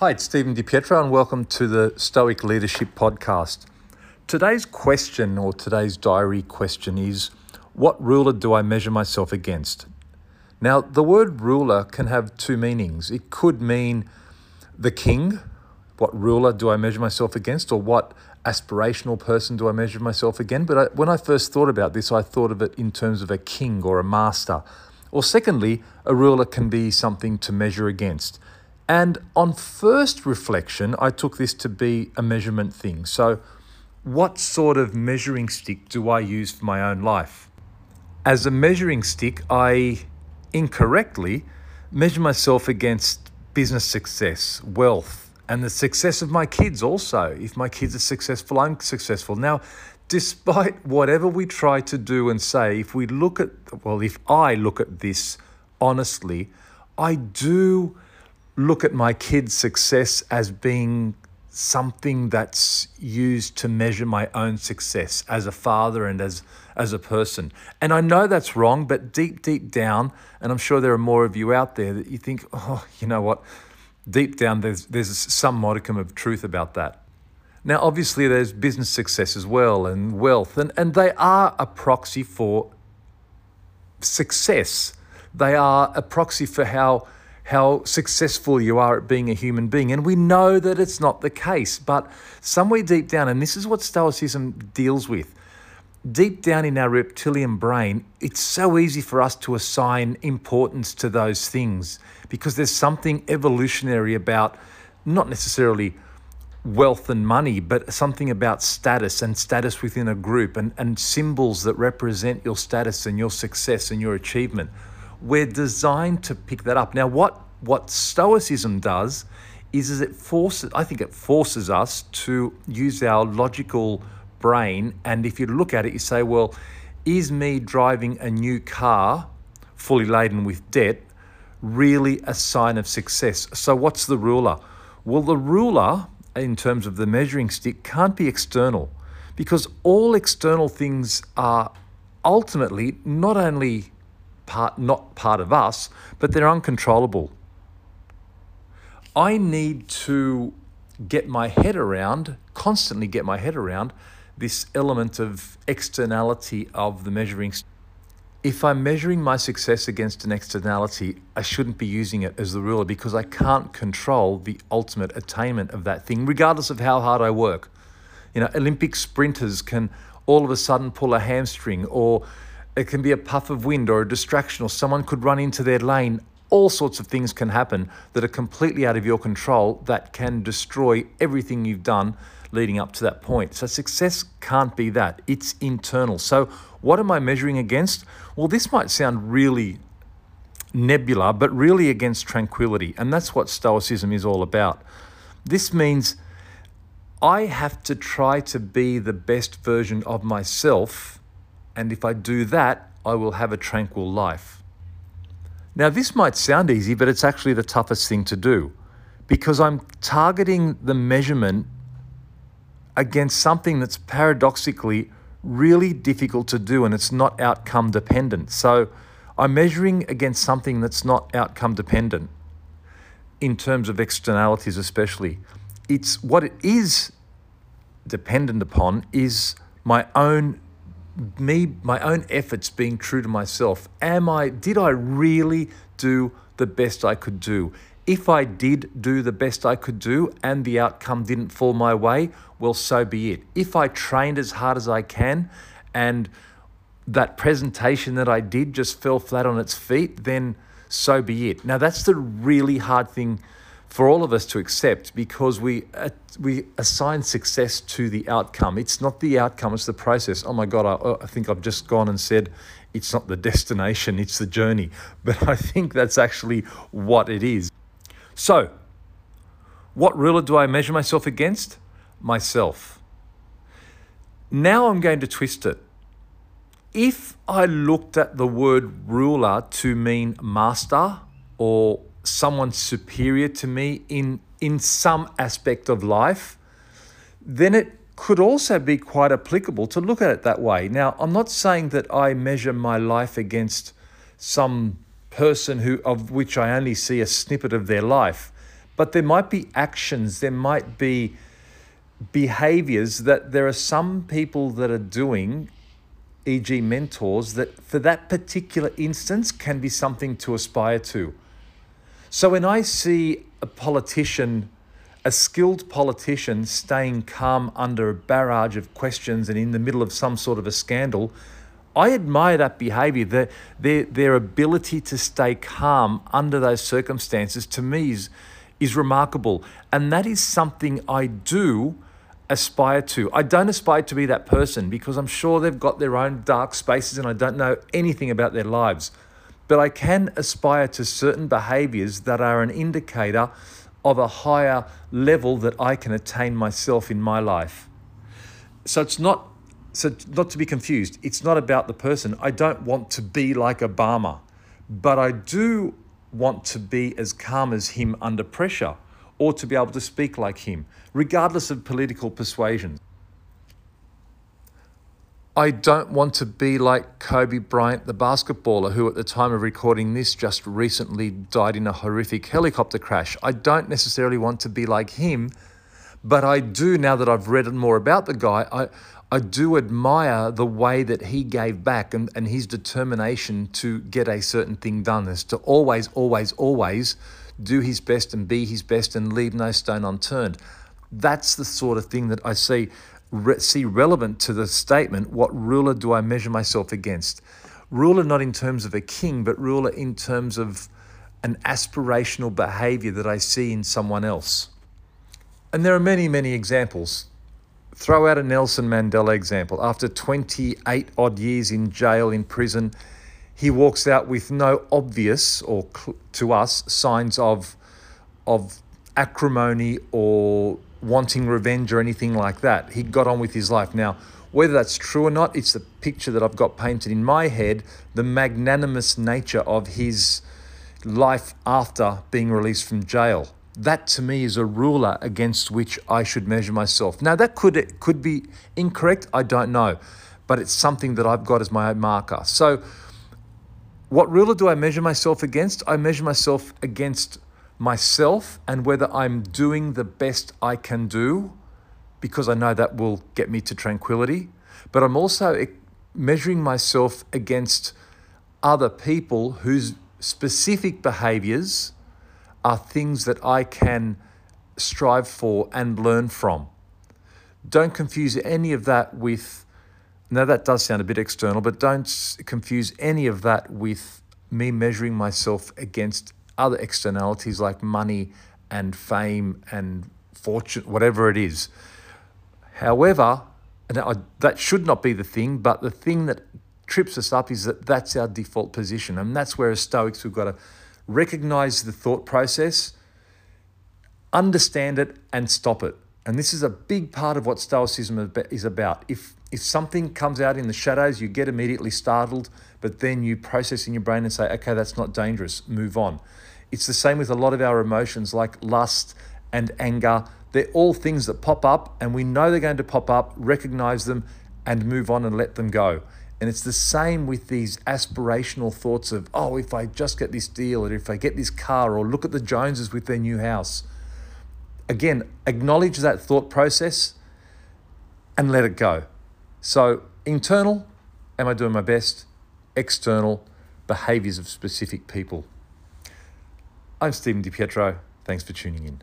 Hi, it's Stephen DiPietro, and welcome to the Stoic Leadership Podcast. Today's question, or today's diary question, is What ruler do I measure myself against? Now, the word ruler can have two meanings. It could mean the king, what ruler do I measure myself against, or what aspirational person do I measure myself against? But I, when I first thought about this, I thought of it in terms of a king or a master. Or secondly, a ruler can be something to measure against. And on first reflection, I took this to be a measurement thing. So, what sort of measuring stick do I use for my own life? As a measuring stick, I incorrectly measure myself against business success, wealth, and the success of my kids also. If my kids are successful, I'm successful. Now, despite whatever we try to do and say, if we look at, well, if I look at this honestly, I do look at my kids' success as being something that's used to measure my own success as a father and as as a person. And I know that's wrong, but deep deep down, and I'm sure there are more of you out there that you think, "Oh, you know what? Deep down there's there's some modicum of truth about that." Now, obviously there's business success as well and wealth and and they are a proxy for success. They are a proxy for how how successful you are at being a human being. And we know that it's not the case, but somewhere deep down, and this is what Stoicism deals with, deep down in our reptilian brain, it's so easy for us to assign importance to those things because there's something evolutionary about not necessarily wealth and money, but something about status and status within a group and, and symbols that represent your status and your success and your achievement. We're designed to pick that up. Now, what what Stoicism does is, is it forces, I think it forces us to use our logical brain. And if you look at it, you say, well, is me driving a new car fully laden with debt really a sign of success? So, what's the ruler? Well, the ruler, in terms of the measuring stick, can't be external because all external things are ultimately not only part not part of us, but they're uncontrollable. I need to get my head around, constantly get my head around this element of externality of the measuring. If I'm measuring my success against an externality, I shouldn't be using it as the ruler because I can't control the ultimate attainment of that thing, regardless of how hard I work. You know, Olympic sprinters can all of a sudden pull a hamstring or it can be a puff of wind or a distraction, or someone could run into their lane. All sorts of things can happen that are completely out of your control that can destroy everything you've done leading up to that point. So, success can't be that, it's internal. So, what am I measuring against? Well, this might sound really nebula, but really against tranquility. And that's what Stoicism is all about. This means I have to try to be the best version of myself and if I do that, I will have a tranquil life. Now, this might sound easy, but it's actually the toughest thing to do because I'm targeting the measurement against something that's paradoxically really difficult to do and it's not outcome dependent. So I'm measuring against something that's not outcome dependent in terms of externalities, especially. It's what it is dependent upon is my own me my own efforts being true to myself. Am i did i really do the best i could do? If i did do the best i could do and the outcome didn't fall my way well so be it. If i trained as hard as i can and that presentation that i did just fell flat on its feet then so be it. Now that's the really hard thing for all of us to accept because we uh, we assign success to the outcome. It's not the outcome; it's the process. Oh my God! I, oh, I think I've just gone and said it's not the destination; it's the journey. But I think that's actually what it is. So, what ruler do I measure myself against? Myself. Now I'm going to twist it. If I looked at the word ruler to mean master or someone superior to me in in some aspect of life, then it could also be quite applicable to look at it that way. Now, I'm not saying that I measure my life against some person who of which I only see a snippet of their life, But there might be actions, there might be behaviors that there are some people that are doing, e.g., mentors, that for that particular instance can be something to aspire to. So when I see a politician, a skilled politician, staying calm under a barrage of questions and in the middle of some sort of a scandal, I admire that behavior. Their, their, their ability to stay calm under those circumstances to me is, is remarkable. And that is something I do aspire to. I don't aspire to be that person because I'm sure they've got their own dark spaces and I don't know anything about their lives. But I can aspire to certain behaviors that are an indicator of a higher level that I can attain myself in my life. So it's not so not to be confused, it's not about the person. I don't want to be like Obama, but I do want to be as calm as him under pressure or to be able to speak like him, regardless of political persuasion. I don't want to be like Kobe Bryant, the basketballer, who at the time of recording this just recently died in a horrific helicopter crash. I don't necessarily want to be like him, but I do, now that I've read more about the guy, I, I do admire the way that he gave back and, and his determination to get a certain thing done is to always, always, always do his best and be his best and leave no stone unturned. That's the sort of thing that I see, re, see relevant to the statement what ruler do I measure myself against? Ruler not in terms of a king, but ruler in terms of an aspirational behavior that I see in someone else. And there are many, many examples throw out a Nelson Mandela example. After 28 odd years in jail, in prison, he walks out with no obvious, or to us, signs of, of acrimony or wanting revenge or anything like that. He got on with his life. Now, whether that's true or not, it's the picture that I've got painted in my head, the magnanimous nature of his life after being released from jail that to me is a ruler against which I should measure myself. Now that could could be incorrect, I don't know, but it's something that I've got as my own marker. So what ruler do I measure myself against? I measure myself against myself and whether I'm doing the best I can do because I know that will get me to tranquility, but I'm also measuring myself against other people whose specific behaviors are things that I can strive for and learn from. Don't confuse any of that with, now that does sound a bit external, but don't confuse any of that with me measuring myself against other externalities like money and fame and fortune, whatever it is. However, that should not be the thing, but the thing that trips us up is that that's our default position. And that's where as Stoics we've got to recognize the thought process, understand it, and stop it. And this is a big part of what Stoicism is about. If, if something comes out in the shadows, you get immediately startled, but then you process in your brain and say, okay, that's not dangerous, move on. It's the same with a lot of our emotions like lust and anger. They're all things that pop up, and we know they're going to pop up, recognize them, and move on and let them go. And it's the same with these aspirational thoughts of, oh, if I just get this deal, or if I get this car, or look at the Joneses with their new house. Again, acknowledge that thought process and let it go. So, internal, am I doing my best? External, behaviors of specific people. I'm Stephen DiPietro. Thanks for tuning in.